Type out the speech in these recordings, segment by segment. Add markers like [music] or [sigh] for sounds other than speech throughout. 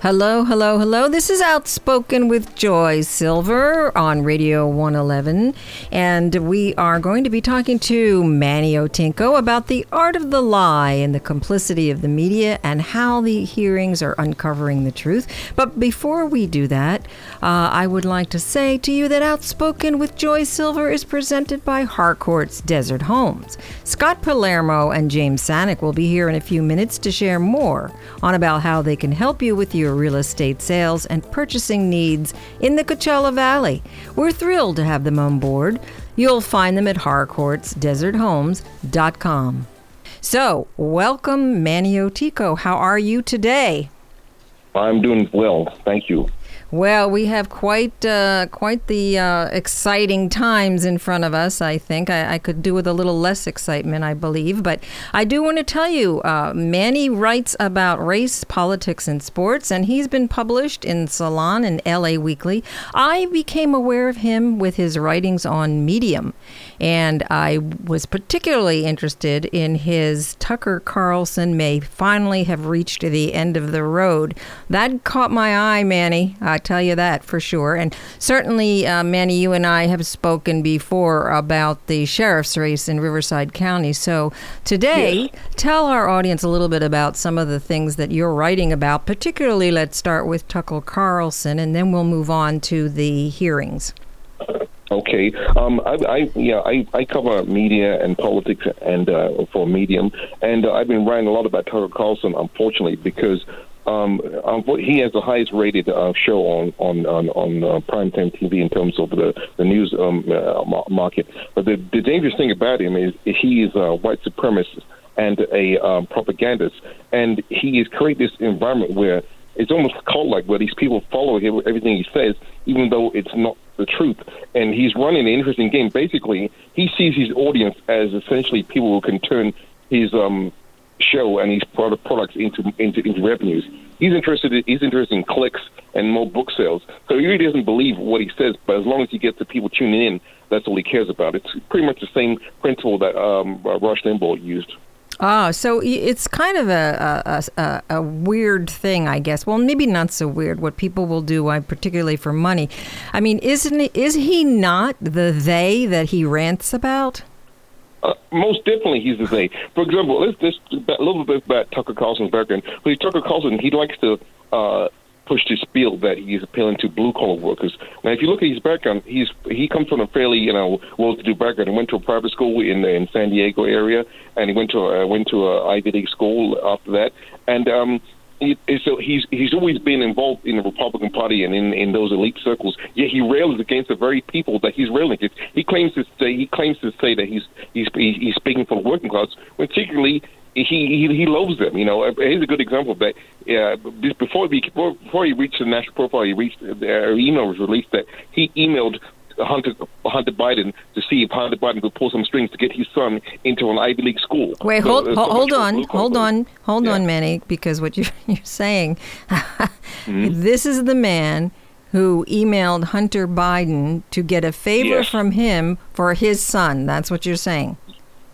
Hello, hello, hello. This is Outspoken with Joy Silver on Radio 111. And we are going to be talking to Manny Otiko about the art of the lie and the complicity of the media and how the hearings are uncovering the truth. But before we do that, uh, I would like to say to you that Outspoken with Joy Silver is presented by Harcourt's Desert Homes. Scott Palermo and James Sanick will be here in a few minutes to share more on about how they can help you with your real estate sales and purchasing needs in the Coachella Valley. We're thrilled to have them on board. You'll find them at harcourtsdeserthomes.com. So, welcome, Otiko. How are you today? I'm doing well, thank you. Well, we have quite uh, quite the uh, exciting times in front of us. I think I, I, could do with a little less excitement, I believe. But I do want to tell you, uh, Manny writes about race, politics, and sports, and he's been published in Salon and L.A. Weekly. I became aware of him with his writings on Medium, and I was particularly interested in his Tucker Carlson may finally have reached the end of the road. That caught my eye, Manny. I tell you that for sure. And certainly, uh, Manny, you and I have spoken before about the sheriff's race in Riverside County. So today, yes. tell our audience a little bit about some of the things that you're writing about. Particularly, let's start with Tucker Carlson, and then we'll move on to the hearings. Okay, um, I, I yeah I, I cover media and politics and uh, for Medium, and uh, I've been writing a lot about Tucker Carlson, unfortunately, because um, um, he has the highest rated uh, show on on on, on uh, primetime TV in terms of the the news um, uh, market. But the, the dangerous thing about him is he is a white supremacist and a um, propagandist, and he has created this environment where it's almost cult like where these people follow him, everything he says, even though it's not the truth. And he's running an interesting game. Basically, he sees his audience as essentially people who can turn his um, show and his product products into, into into revenues. He's interested. In, he's interested in clicks and more book sales. So he really doesn't believe what he says. But as long as he gets the people tuning in, that's all he cares about. It's pretty much the same principle that um, Rush Limbaugh used. Ah, so it's kind of a, a, a, weird thing, I guess. Well, maybe not so weird. What people will do, uh, particularly for money. I mean, isn't is he not the they that he rants about? Uh, most definitely, he's the they. For example, let's just a little bit about Tucker Carlson's background. Please, Tucker Carlson, he likes to uh, pushed his spiel that he's appealing to blue collar workers. Now, if you look at his background, he's he comes from a fairly you know well-to-do background. He went to a private school in the in San Diego area, and he went to a, went to a Ivy League school after that, and um, so he's he's always been involved in the Republican Party and in, in those elite circles. Yet he rails against the very people that he's railing against. He claims to say he claims to say that he's he's he's speaking for the working class, particularly he he, he loves them. You know, here's a good example of that. Uh, before he before he reached the national profile, he reached uh, email was released that he emailed Hunter Hunter Biden to see if Hunter Biden could pull some strings to get his son into an Ivy League school. Wait, hold so, hold, hold on, hold on, hold yeah. on, Manny, because what you're, [laughs] you're saying, mm-hmm. [laughs] this is the man who emailed Hunter Biden to get a favor yes. from him for his son. That's what you're saying.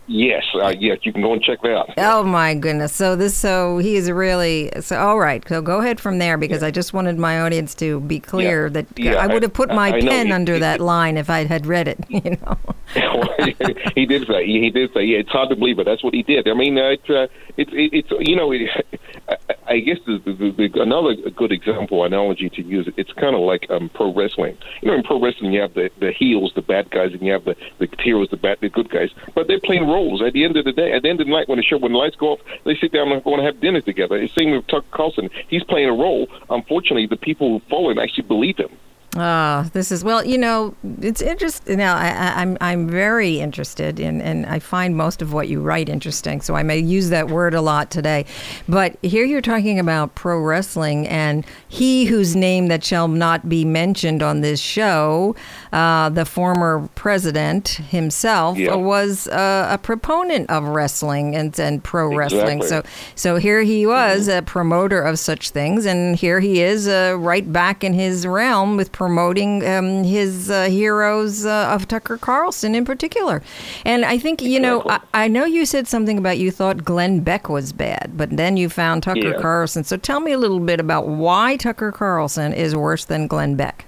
Yes, uh, yes, you can go and check that out. Oh my goodness! So this, so he is really so. All right, so go ahead from there because yeah. I just wanted my audience to be clear yeah. that yeah, I would have put my I, I pen he, under he, that he, line if I had read it. [laughs] You know. [laughs] he did say. He, did say. Yeah, it's hard to believe, but that's what he did. I mean, uh, it's uh, it's it's you know, it, I guess the, the, the, another good example analogy to use it's kind of like um, pro wrestling. You know, in pro wrestling, you have the the heels, the bad guys, and you have the the heroes, the bad, the good guys, but they're playing roles. At the end of the day, at the end of the night, when the show, when the lights go off, they sit down and want to have dinner together. It's same with Tucker Carlson. He's playing a role. Unfortunately, the people who follow him actually believe him. Ah, this is well. You know, it's interesting. Now, I, am I'm, I'm very interested in, and I find most of what you write interesting. So I may use that word a lot today. But here you're talking about pro wrestling, and he whose name that shall not be mentioned on this show, uh, the former president himself, yeah. was uh, a proponent of wrestling and and pro exactly. wrestling. So so here he was, mm-hmm. a promoter of such things, and here he is, uh, right back in his realm with. Pro promoting um, his uh, heroes uh, of Tucker Carlson in particular. And I think, you know, I, I, know you said something about you thought Glenn Beck was bad, but then you found Tucker yeah. Carlson. So tell me a little bit about why Tucker Carlson is worse than Glenn Beck.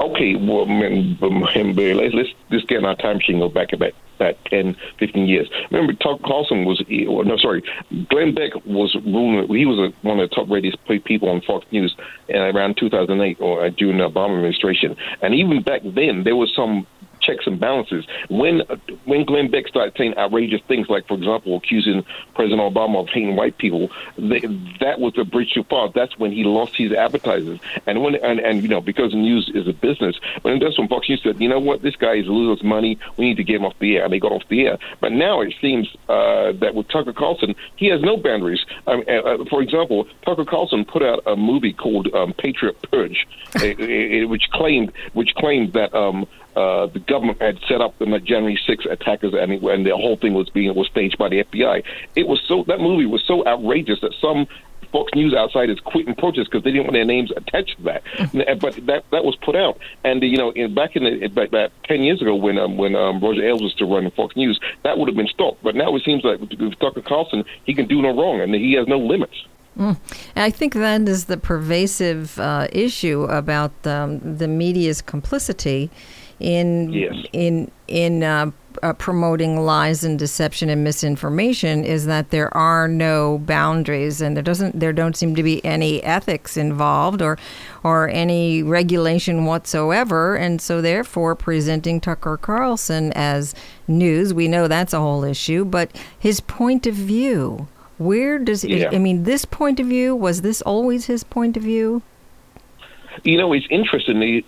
Okay, well, let's, let's just get our time machine go back about that 10, 15 years. Remember, Tucker Carlson was, no, sorry, Glenn Beck was ruling, he was one of the top rated people on Fox News around 2008 or uh, during the Obama administration. And even back then, there was some checks and balances. When when Glenn Beck started saying outrageous things, like for example accusing President Obama of hating white people, they, that was a bridge too far. That's when he lost his advertisers. And when and, and you know because news is a business, when that's when Fox News said, you know what, this guy is losing money. We need to get him off the air, and they got off the air. But now it seems uh, that with Tucker Carlson, he has no boundaries. uh, uh for example, Tucker Carlson put out a movie called um, Patriot Purge, [laughs] which claimed which claimed that um, uh, the government had set up the January 6 attackers, and, it, and the whole thing was being was staged by the FBI. It was so that movie was so outrageous that some Fox News outsiders quit and protest because they didn't want their names attached to that. [laughs] but that that was put out, and you know, in, back in the, back, back ten years ago when um, when um, Roger Ailes was still running Fox News, that would have been stopped. But now it seems like with Tucker Carlson, he can do no wrong, and he has no limits. Mm. I think that is the pervasive uh, issue about um, the media's complicity in yes. in in uh, uh, promoting lies and deception and misinformation is that there are no boundaries and there doesn't there don't seem to be any ethics involved or or any regulation whatsoever and so therefore presenting Tucker Carlson as news we know that's a whole issue but his point of view where does yeah. I mean this point of view was this always his point of view you know, it's interesting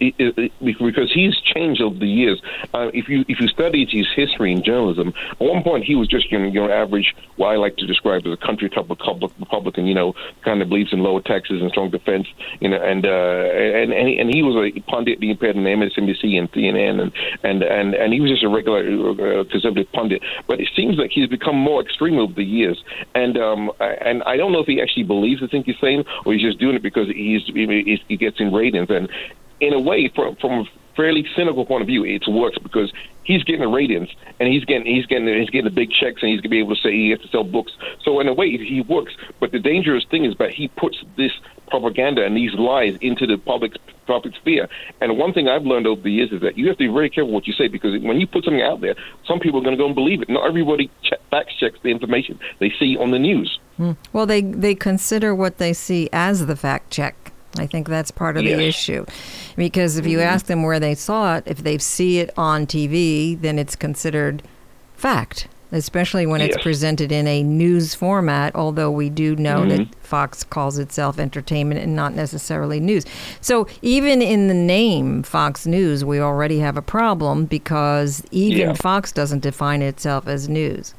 because he's changed over the years. Uh, if you if you study his history in journalism, at one point he was just you know, your average, what I like to describe as a country club Republican. You know, kind of believes in lower taxes and strong defense. You know, and uh, and and he, and he was a pundit being paid on MSNBC and CNN, and and and and he was just a regular uh, conservative pundit. But it seems like he's become more extreme over the years, and um and I don't know if he actually believes the thing he's saying or he's just doing it because he's he gets in ratings. And in a way, from from a fairly cynical point of view, it works because he's getting the ratings and he's getting he's getting he's getting the big checks and he's gonna be able to say he has to sell books. So in a way, he works. But the dangerous thing is that he puts this propaganda and these lies into the public public sphere. And one thing I've learned over the years is that you have to be very careful what you say because when you put something out there, some people are going to go and believe it. Not everybody check, fact checks the information they see on the news. Mm. Well, they they consider what they see as the fact check. I think that's part of yes. the issue. Because if you mm-hmm. ask them where they saw it, if they see it on TV, then it's considered fact, especially when yes. it's presented in a news format, although we do know mm-hmm. that Fox calls itself entertainment and not necessarily news. So even in the name Fox News, we already have a problem because even yeah. Fox doesn't define itself as news.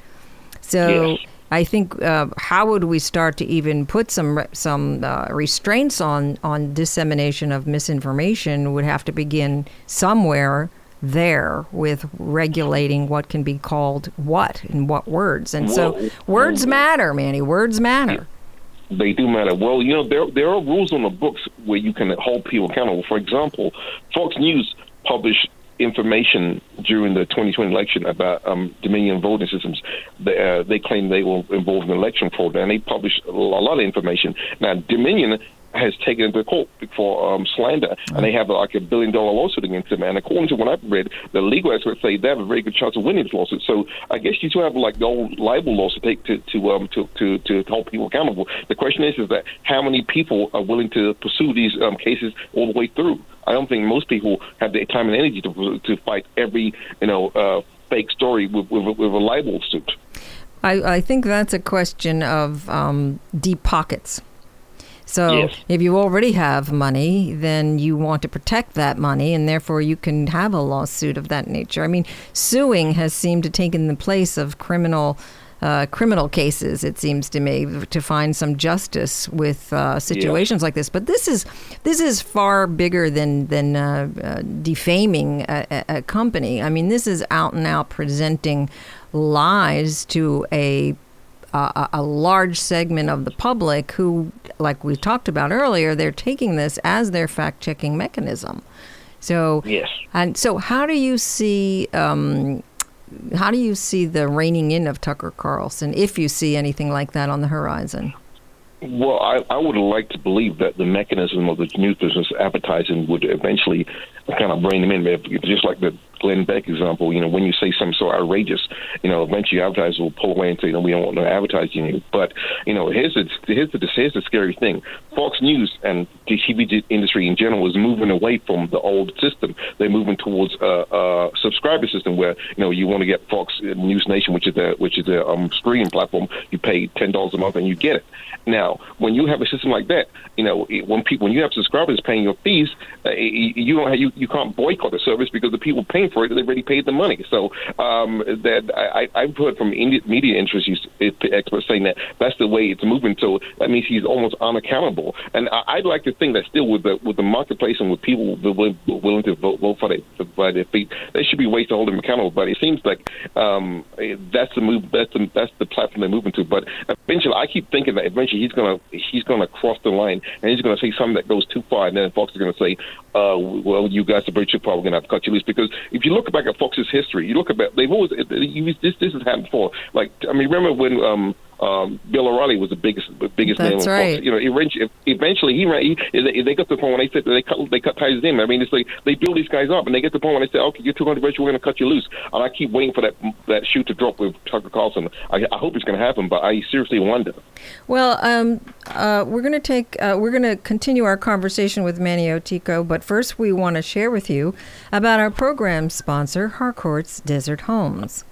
So yes. I think uh, how would we start to even put some some uh, restraints on on dissemination of misinformation would have to begin somewhere there with regulating what can be called what and what words. And so well, words matter, Manny. Words matter. They do matter. Well, you know there there are rules on the books where you can hold people accountable. For example, Fox News published information during the 2020 election about um, Dominion voting systems. They, uh, they claim they were involved in election fraud, and they published a lot of information. Now, Dominion has taken it to court for um, slander, and they have like a billion dollar lawsuit against them. And according to what I've read, the legal experts say they have a very good chance of winning this lawsuit. So I guess you still have like the old libel laws to take to to um to, to to hold people accountable. The question is is that how many people are willing to pursue these um, cases all the way through? I don't think most people have the time and energy to to fight every you know uh, fake story with, with, with a libel suit. I, I think that's a question of um, deep pockets. So yes. if you already have money, then you want to protect that money, and therefore you can have a lawsuit of that nature. I mean, suing has seemed to take in the place of criminal uh, criminal cases, it seems to me, to find some justice with uh, situations yeah. like this. But this is this is far bigger than than uh, uh defaming a, a, company. I mean, this is out and out presenting lies to a a, a large segment of the public who, like we talked about earlier, they're taking this as their fact checking mechanism. So yes, and so how do you see um, how do you see the reining in of Tucker Carlson if you see anything like that on the horizon? Well, I, I would like to believe that the mechanism of the news business advertising would eventually kind of bring them in. if, Just like the Glenn Beck example, you know, when you say something so outrageous, you know, eventually advertisers will pull away and say, you know, we don't want to advertise you. But, you know, here's the, here's the, here's the scary thing. Fox News and the TV industry in general is moving away from the old system. They're moving towards a, a subscriber system where, you know, you want to get Fox News Nation, which is the, which is a um, streaming platform. You pay $10 a month and you get it. Now, when you have a system like that, you know, when people, when you have subscribers paying your fees, uh, you don't have, you, you can't boycott the service because the people paying for it, they already paid the money. So um, that I, I've heard from media interest experts saying that that's the way it's moving. So that means he's almost unaccountable. And I, would like to think that still with the with the marketplace and with people willing, to vote, vote for, their, for their feet, there should be ways to hold him accountable. But it seems like um, that's the move. That's the that's the platform they're moving to. But eventually, I keep thinking that eventually he's gonna he's gonna cross the line and he's gonna say something that goes too far, and then Fox is gonna say, uh, "Well, you guys are very too far. We're gonna have to cut you loose." Because if you look back at Fox's history, you look at they've always this this has happened before. Like I mean, remember when um, um, Bill O'Reilly was the biggest the biggest That's name. Right. Fox. You know, eventually, eventually he ran. He, they got to the point when they said they cut they cut ties with him. I mean, it's like they build these guys up, and they get to the point when they say, "Okay, you're too controversial. We're going to cut you loose." And I keep waiting for that that shoe to drop with Tucker Carlson. I, I hope it's going to happen, but I seriously wonder. Well, um, uh, we're going to take uh, we're going to continue our conversation with Manny Otiko, but first we want to share with you about our program sponsor, Harcourt's Desert Homes.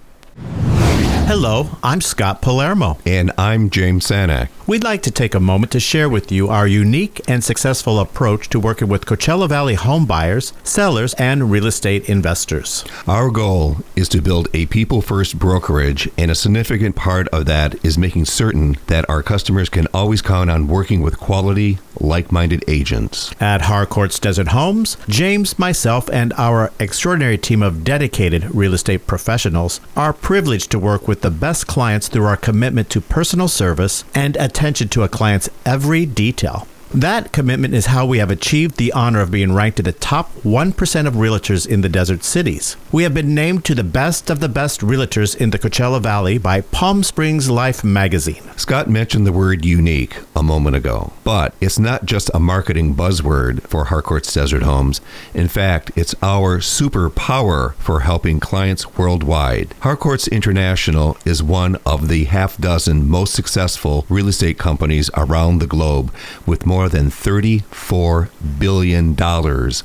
Hello, I'm Scott Palermo. And I'm James Sanak. We'd like to take a moment to share with you our unique and successful approach to working with Coachella Valley home buyers, sellers, and real estate investors. Our goal is to build a people first brokerage, and a significant part of that is making certain that our customers can always count on working with quality, like minded agents. At Harcourt's Desert Homes, James, myself, and our extraordinary team of dedicated real estate professionals are privileged to work with the best clients through our commitment to personal service and attention to a client's every detail. That commitment is how we have achieved the honor of being ranked in the top 1% of realtors in the desert cities. We have been named to the best of the best realtors in the Coachella Valley by Palm Springs Life magazine. Scott mentioned the word unique a moment ago, but it's not just a marketing buzzword for Harcourt's Desert Homes. In fact, it's our superpower for helping clients worldwide. Harcourt's International is one of the half dozen most successful real estate companies around the globe with more than $34 billion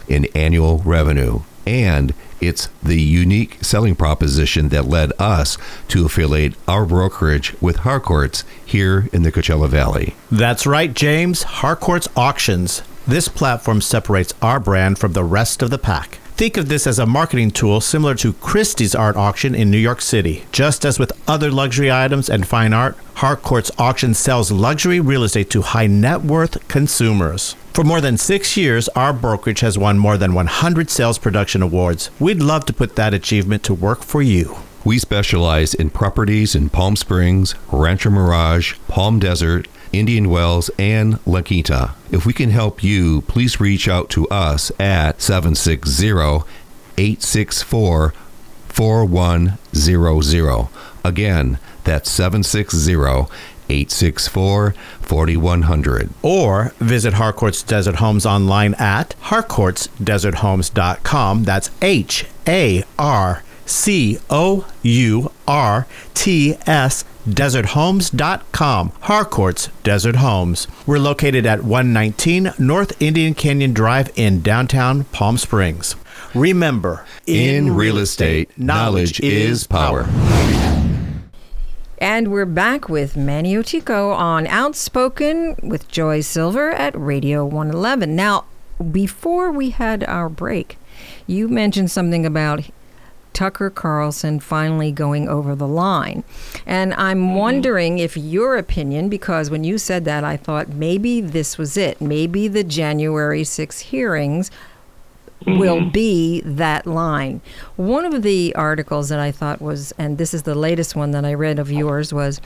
in annual revenue. And it's the unique selling proposition that led us to affiliate our brokerage with Harcourt's here in the Coachella Valley. That's right, James. Harcourt's Auctions. This platform separates our brand from the rest of the pack. Think of this as a marketing tool similar to Christie's art auction in New York City. Just as with other luxury items and fine art, Harcourt's auction sells luxury real estate to high net worth consumers. For more than six years, our brokerage has won more than 100 sales production awards. We'd love to put that achievement to work for you. We specialize in properties in Palm Springs, Rancho Mirage, Palm Desert, Indian Wells, and La Quinta. If we can help you, please reach out to us at 760 864 4100. Again, that's 760 864 4100. Or visit Harcourt's Desert Homes online at harcourtsdeserthomes.com. That's H A R C O U R T S deserthomes.com. Harcourt's Desert Homes. We're located at 119 North Indian Canyon Drive in downtown Palm Springs. Remember, in, in real estate, knowledge, knowledge is power. And we're back with Manny Otiko on Outspoken with Joy Silver at Radio 111. Now, before we had our break, you mentioned something about Tucker Carlson finally going over the line. And I'm mm-hmm. wondering if your opinion, because when you said that, I thought maybe this was it. Maybe the January 6 hearings mm-hmm. will be that line. One of the articles that I thought was, and this is the latest one that I read of yours, was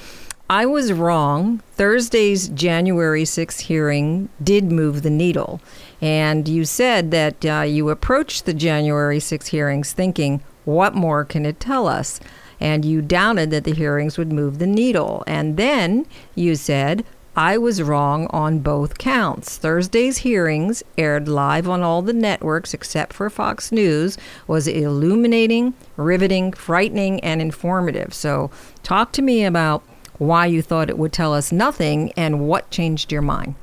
I was wrong. Thursday's January 6th hearing did move the needle. And you said that uh, you approached the January 6th hearings thinking, what more can it tell us? And you doubted that the hearings would move the needle. And then you said, I was wrong on both counts. Thursday's hearings, aired live on all the networks except for Fox News, was illuminating, riveting, frightening, and informative. So, talk to me about why you thought it would tell us nothing and what changed your mind.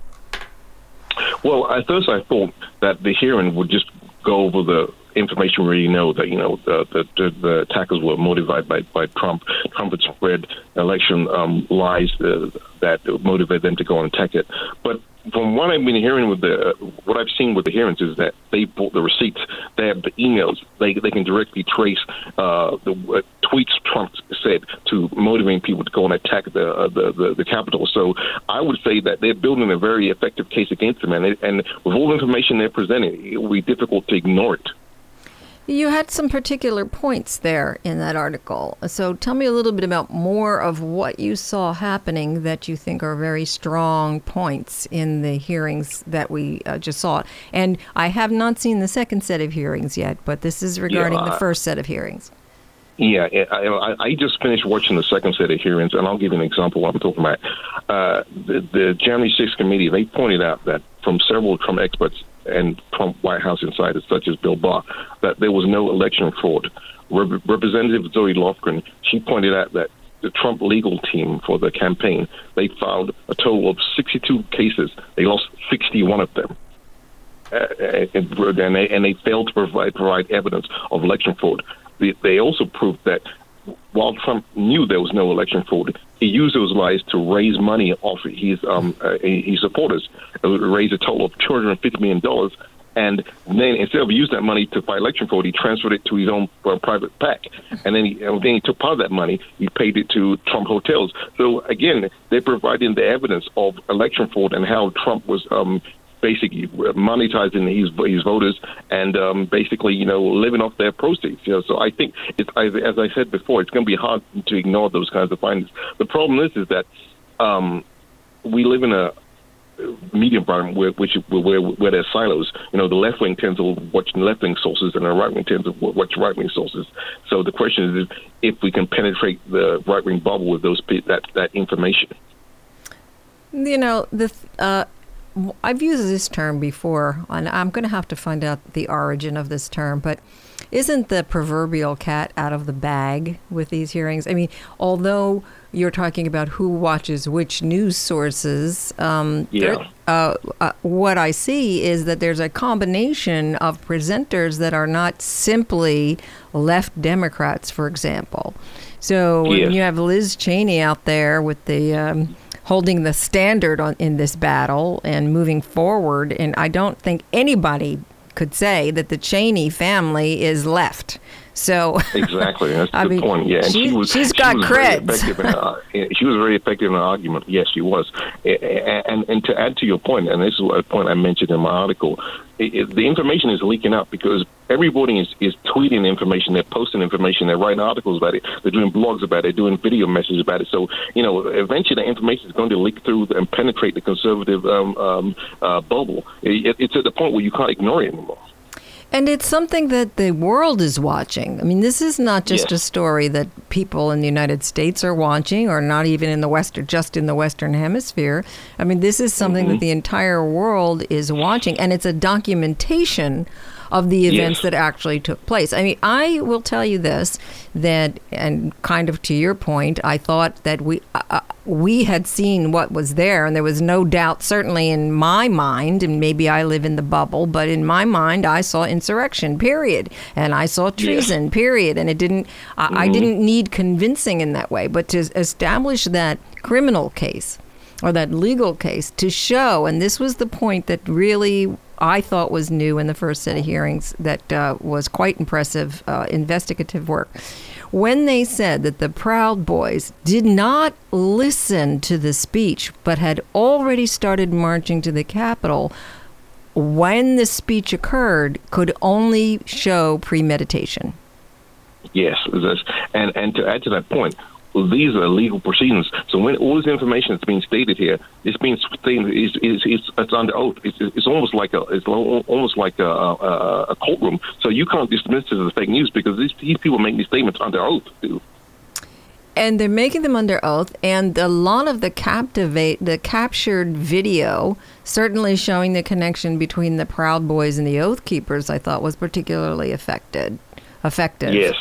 Well, at first I thought that the hearing would just go over the information we already know that you know the the, the attackers were motivated by, by Trump. Trump had spread election um, lies uh, that motivated them to go and attack it. But from what I've been hearing with the what I've seen with the hearings is that they bought the receipts, they have the emails, they they can directly trace uh, the uh, tweets Trump said to motivating people to go and attack the, uh, the, the the Capitol. So I would say that they're building a very effective case against him, and and with all the information they're presenting, it will be difficult to ignore it. You had some particular points there in that article. So tell me a little bit about more of what you saw happening that you think are very strong points in the hearings that we uh, just saw. And I have not seen the second set of hearings yet, but this is regarding yeah, the first set of hearings. Yeah, I, I, just finished watching the second set of hearings, and I'll give you an example what I'm talking about. Uh, the, the January 6th committee, they pointed out that from several Trump experts and Trump White House insiders such as Bill Barr that there was no election fraud. Rep- Representative Zoe Lofgren, she pointed out that the Trump legal team for the campaign, they filed a total of 62 cases. They lost 61 of them. Uh, and, they, and they failed to provide, provide evidence of election fraud. They, they also proved that while Trump knew there was no election fraud, he used those lies to raise money off his um, uh, his supporters, raise a total of two hundred and fifty million dollars. And then instead of using that money to fight election fraud, he transferred it to his own uh, private PAC. And then he, and then he took part of that money, he paid it to Trump hotels. So again, they're providing the evidence of election fraud and how Trump was um, basically monetizing his his voters and um, basically you know living off their proceeds. You know, so I think it's as I said before, it's going to be hard to ignore those kinds of findings. The problem is is that um, we live in a media environment where which where where there's silos. You know, the left wing tends to watch left wing sources, and the right wing tends to watch right wing sources. So the question is if we can penetrate the right wing bubble with those that that information. You know, the uh, I've used this term before, and I'm going to have to find out the origin of this term, but isn't the proverbial cat out of the bag with these hearings? I mean, although you're talking about who watches which news sources, um, yeah. Uh, uh, what I see is that there's a combination of presenters that are not simply left Democrats, for example. So yeah. when you have Liz Cheney out there with the um, holding the standard on, in this battle and moving forward. And I don't think anybody could say that the Cheney family is left. So exactly, that's [laughs] the mean, point. Yeah, and she, she was she's got she was creds. Her, [laughs] she was very effective in her argument. Yes, she was. And, and to add to your point, and this is a point I mentioned in my article, it, it, the information is leaking out because everybody is, is tweeting information, they're posting information, they're writing articles about it, they're doing blogs about it, they're doing video messages about it. So, you know, eventually the information is going to leak through and penetrate the conservative um, um, uh, bubble. It, it's at the point where you can't ignore it anymore. And it's something that the world is watching. I mean, this is not just a story that people in the United States are watching or not even in the Western, just in the Western Hemisphere. I mean, this is something mm-hmm. that the entire world is watching, and it's a documentation of the events yes. that actually took place. I mean, I will tell you this that, and kind of to your point, I thought that we. Uh, uh, we had seen what was there, and there was no doubt, certainly in my mind, and maybe I live in the bubble, but in my mind, I saw insurrection, period, and I saw treason, yeah. period, and it didn't. I, mm-hmm. I didn't need convincing in that way, but to establish that criminal case or that legal case to show, and this was the point that really I thought was new in the first set of hearings that uh, was quite impressive uh, investigative work. When they said that the Proud Boys did not listen to the speech but had already started marching to the Capitol when the speech occurred, could only show premeditation. Yes, and and to add to that point, these are legal proceedings. So when all this information that's being stated here, it's being stated, is is it's, it's under oath. It's, it's almost like a it's almost like a, a, a courtroom. So you can't dismiss it as fake news because these these people make these statements under oath. Too and they're making them under oath and a lot of the captivate the captured video certainly showing the connection between the proud boys and the oath keepers i thought was particularly affected effective yes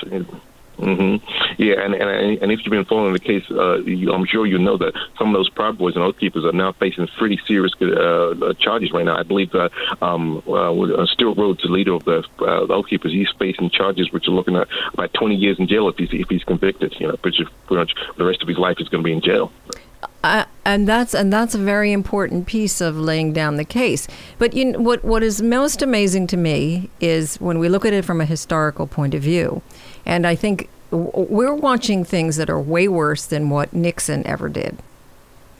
Mm-hmm. Yeah, and, and and if you've been following the case, uh, you, I'm sure you know that some of those Proud Boys and Oath Keepers are now facing pretty serious uh, uh charges right now. I believe uh, um, uh, Stewart Rhodes, the leader of the, uh, Oath Keepers, he's facing charges which are looking at about 20 years in jail if he's if he's convicted. You know, pretty much the rest of his life is going to be in jail. Uh, and that's and that's a very important piece of laying down the case. But you know, what what is most amazing to me is when we look at it from a historical point of view, and I think we're watching things that are way worse than what Nixon ever did.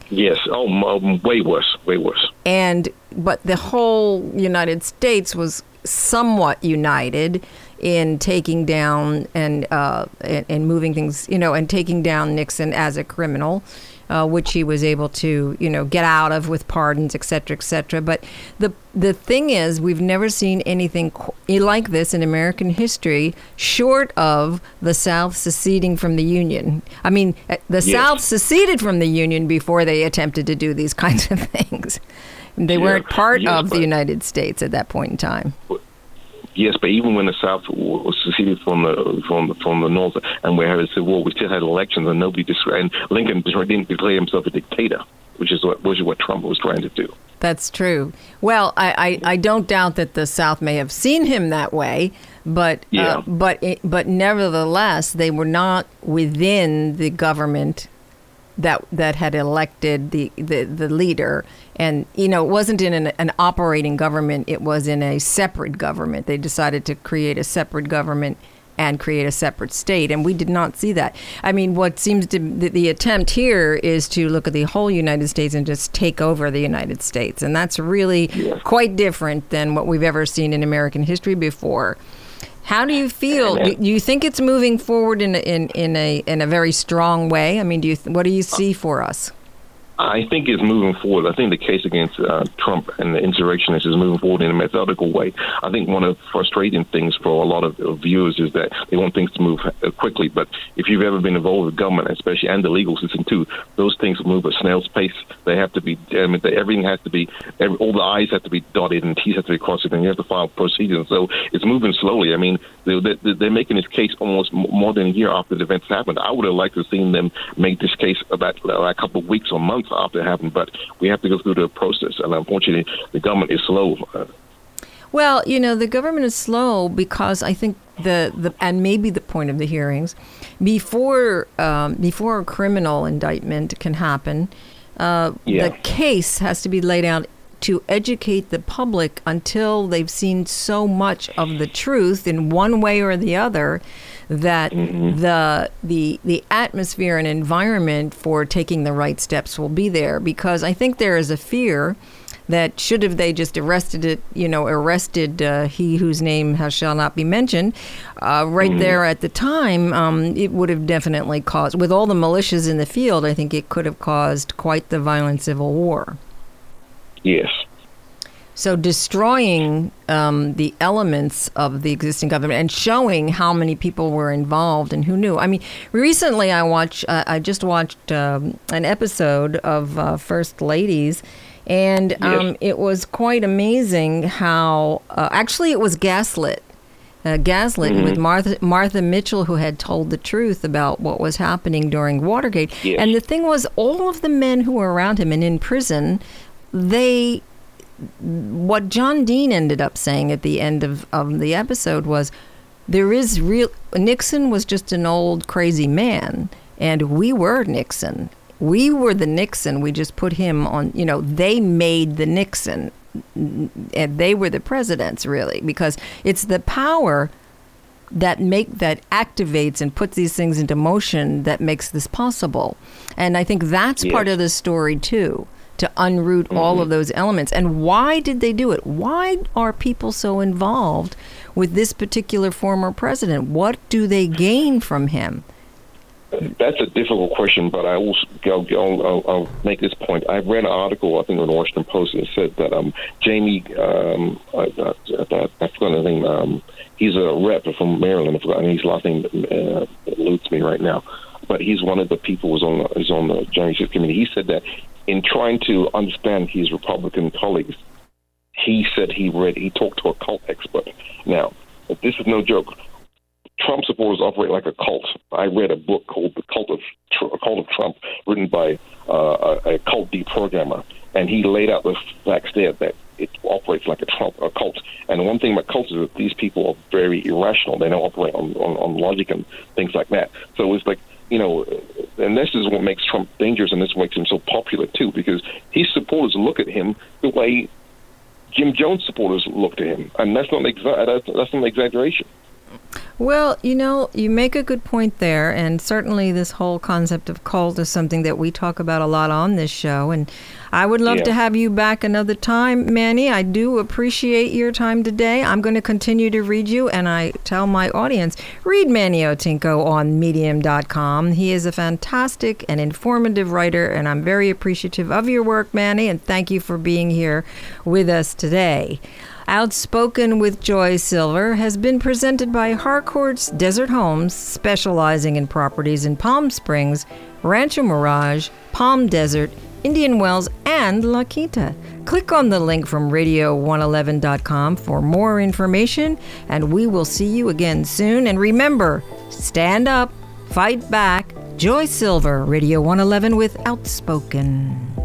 Yes, oh, um, way worse, way worse. And but the whole United States was somewhat united in taking down and uh, and, and moving things, you know, and taking down Nixon as a criminal uh, which he was able to, you know, get out of with pardons, et cetera, et cetera. But the the thing is, we've never seen anything like this in American history, short of the South seceding from the Union. I mean, uh, the yes. South seceded from the Union before they attempted to do these [laughs] kinds of things. They yeah. weren't part yes, of the United States at that point in time. Yes, but even when the South was seceded from the from from the North, and we had a civil war, we still had elections, and nobody dis- and Lincoln didn't declare himself a dictator, which is what which is what Trump was trying to do. That's true. Well, I, I, I don't doubt that the South may have seen him that way, but uh, yeah. uh, but it, but nevertheless, they were not within the government that that had elected the, the, the leader. And, you know, it wasn't in an, an, operating government, it was in a separate government. They decided to create a separate government and create a separate state. And we did not see that. I mean, what seems to the, the attempt here is to look at the whole United States and just take over the United States. And that's really quite different than what we've ever seen in American history before. How do you feel? Do you think it's moving forward in a, in in a in a very strong way? I mean, do you what do you see for us? I think it's moving forward. I think the case against uh, Trump and the insurrectionists is moving forward in a methodical way. I think one of the frustrating things for a lot of viewers is that they want things to move uh, quickly. But if you've ever been involved with government, especially and the legal system too, those things move at snail's pace. They have to be. I mean, everything has to be. Every, all the I's have to be dotted and T's have to be crossed, and you have to file proceedings. So it's moving slowly. I mean, they, they, they're making this case almost more than a year after the events happened. I would have liked to have seen them make this case about uh, a couple of weeks or months after it happened, but we have to go through the process. And unfortunately, the government is slow. Well, you know, the government is slow because I think the, the and maybe the point of the hearings before um, before a criminal indictment can happen, uh, yeah. the case has to be laid out to educate the public until they've seen so much of the truth in one way or the other that mm-hmm. the the the atmosphere and environment for taking the right steps will be there because I think there is a fear that should have they just arrested it, you know, arrested uh, he whose name shall not be mentioned, uh, right mm-hmm. there at the time, um, it would have definitely caused, with all the militias in the field, I think it could have caused quite the violent civil war. Yes. So destroying um, the elements of the existing government and showing how many people were involved and who knew. I mean, recently I watched, uh, I just watched um, an episode of uh, First Ladies, and um, yes. it was quite amazing how uh, actually it was gaslit. Uh, gaslit mm-hmm. with Martha Martha Mitchell, who had told the truth about what was happening during Watergate. Yes. And the thing was, all of the men who were around him and in prison, they what John Dean ended up saying at the end of, of the episode was there is real Nixon was just an old crazy man and we were Nixon. We were the Nixon. We just put him on, you know, they made the Nixon and they were the presidents really because it's the power that make that activates and puts these things into motion that makes this possible. And I think that's yes. part of the story too to unroot mm-hmm. all of those elements. And why did they do it? Why are people so involved with this particular former president? What do they gain from him? That's a difficult question, but I will go. I'll, I'll, make this point. I read an article, I think, in the Washington Post, that said that um, Jamie, um, I, I, I forgot his name. Um, he's a rep from Maryland. I forgot his last name uh, eludes me right now, but he's one of the people who's on the, on the January 6th committee. He said that in trying to understand his Republican colleagues, he said he read, he talked to a cult expert. Now, this is no joke. Trump supporters operate like a cult. I read a book called The Cult of Cult of Trump, written by uh, a, a cult deprogrammer, and he laid out the facts there that it operates like a, Trump, a cult. And one thing about cults is that these people are very irrational. They don't operate on, on, on logic and things like that. So it's like you know, and this is what makes Trump dangerous, and this makes him so popular too, because his supporters look at him the way Jim Jones supporters look to him, and that's not exa- that's, that's not an exaggeration. Well, you know, you make a good point there, and certainly this whole concept of cult is something that we talk about a lot on this show. And I would love yeah. to have you back another time, Manny. I do appreciate your time today. I'm going to continue to read you, and I tell my audience read Manny Otiko on Medium.com. He is a fantastic and informative writer, and I'm very appreciative of your work, Manny, and thank you for being here with us today. Outspoken with Joy Silver has been presented by Harcourt's Desert Homes, specializing in properties in Palm Springs, Rancho Mirage, Palm Desert, Indian Wells, and La Quinta. Click on the link from radio111.com for more information, and we will see you again soon. And remember, stand up, fight back. Joy Silver, Radio 111 with Outspoken.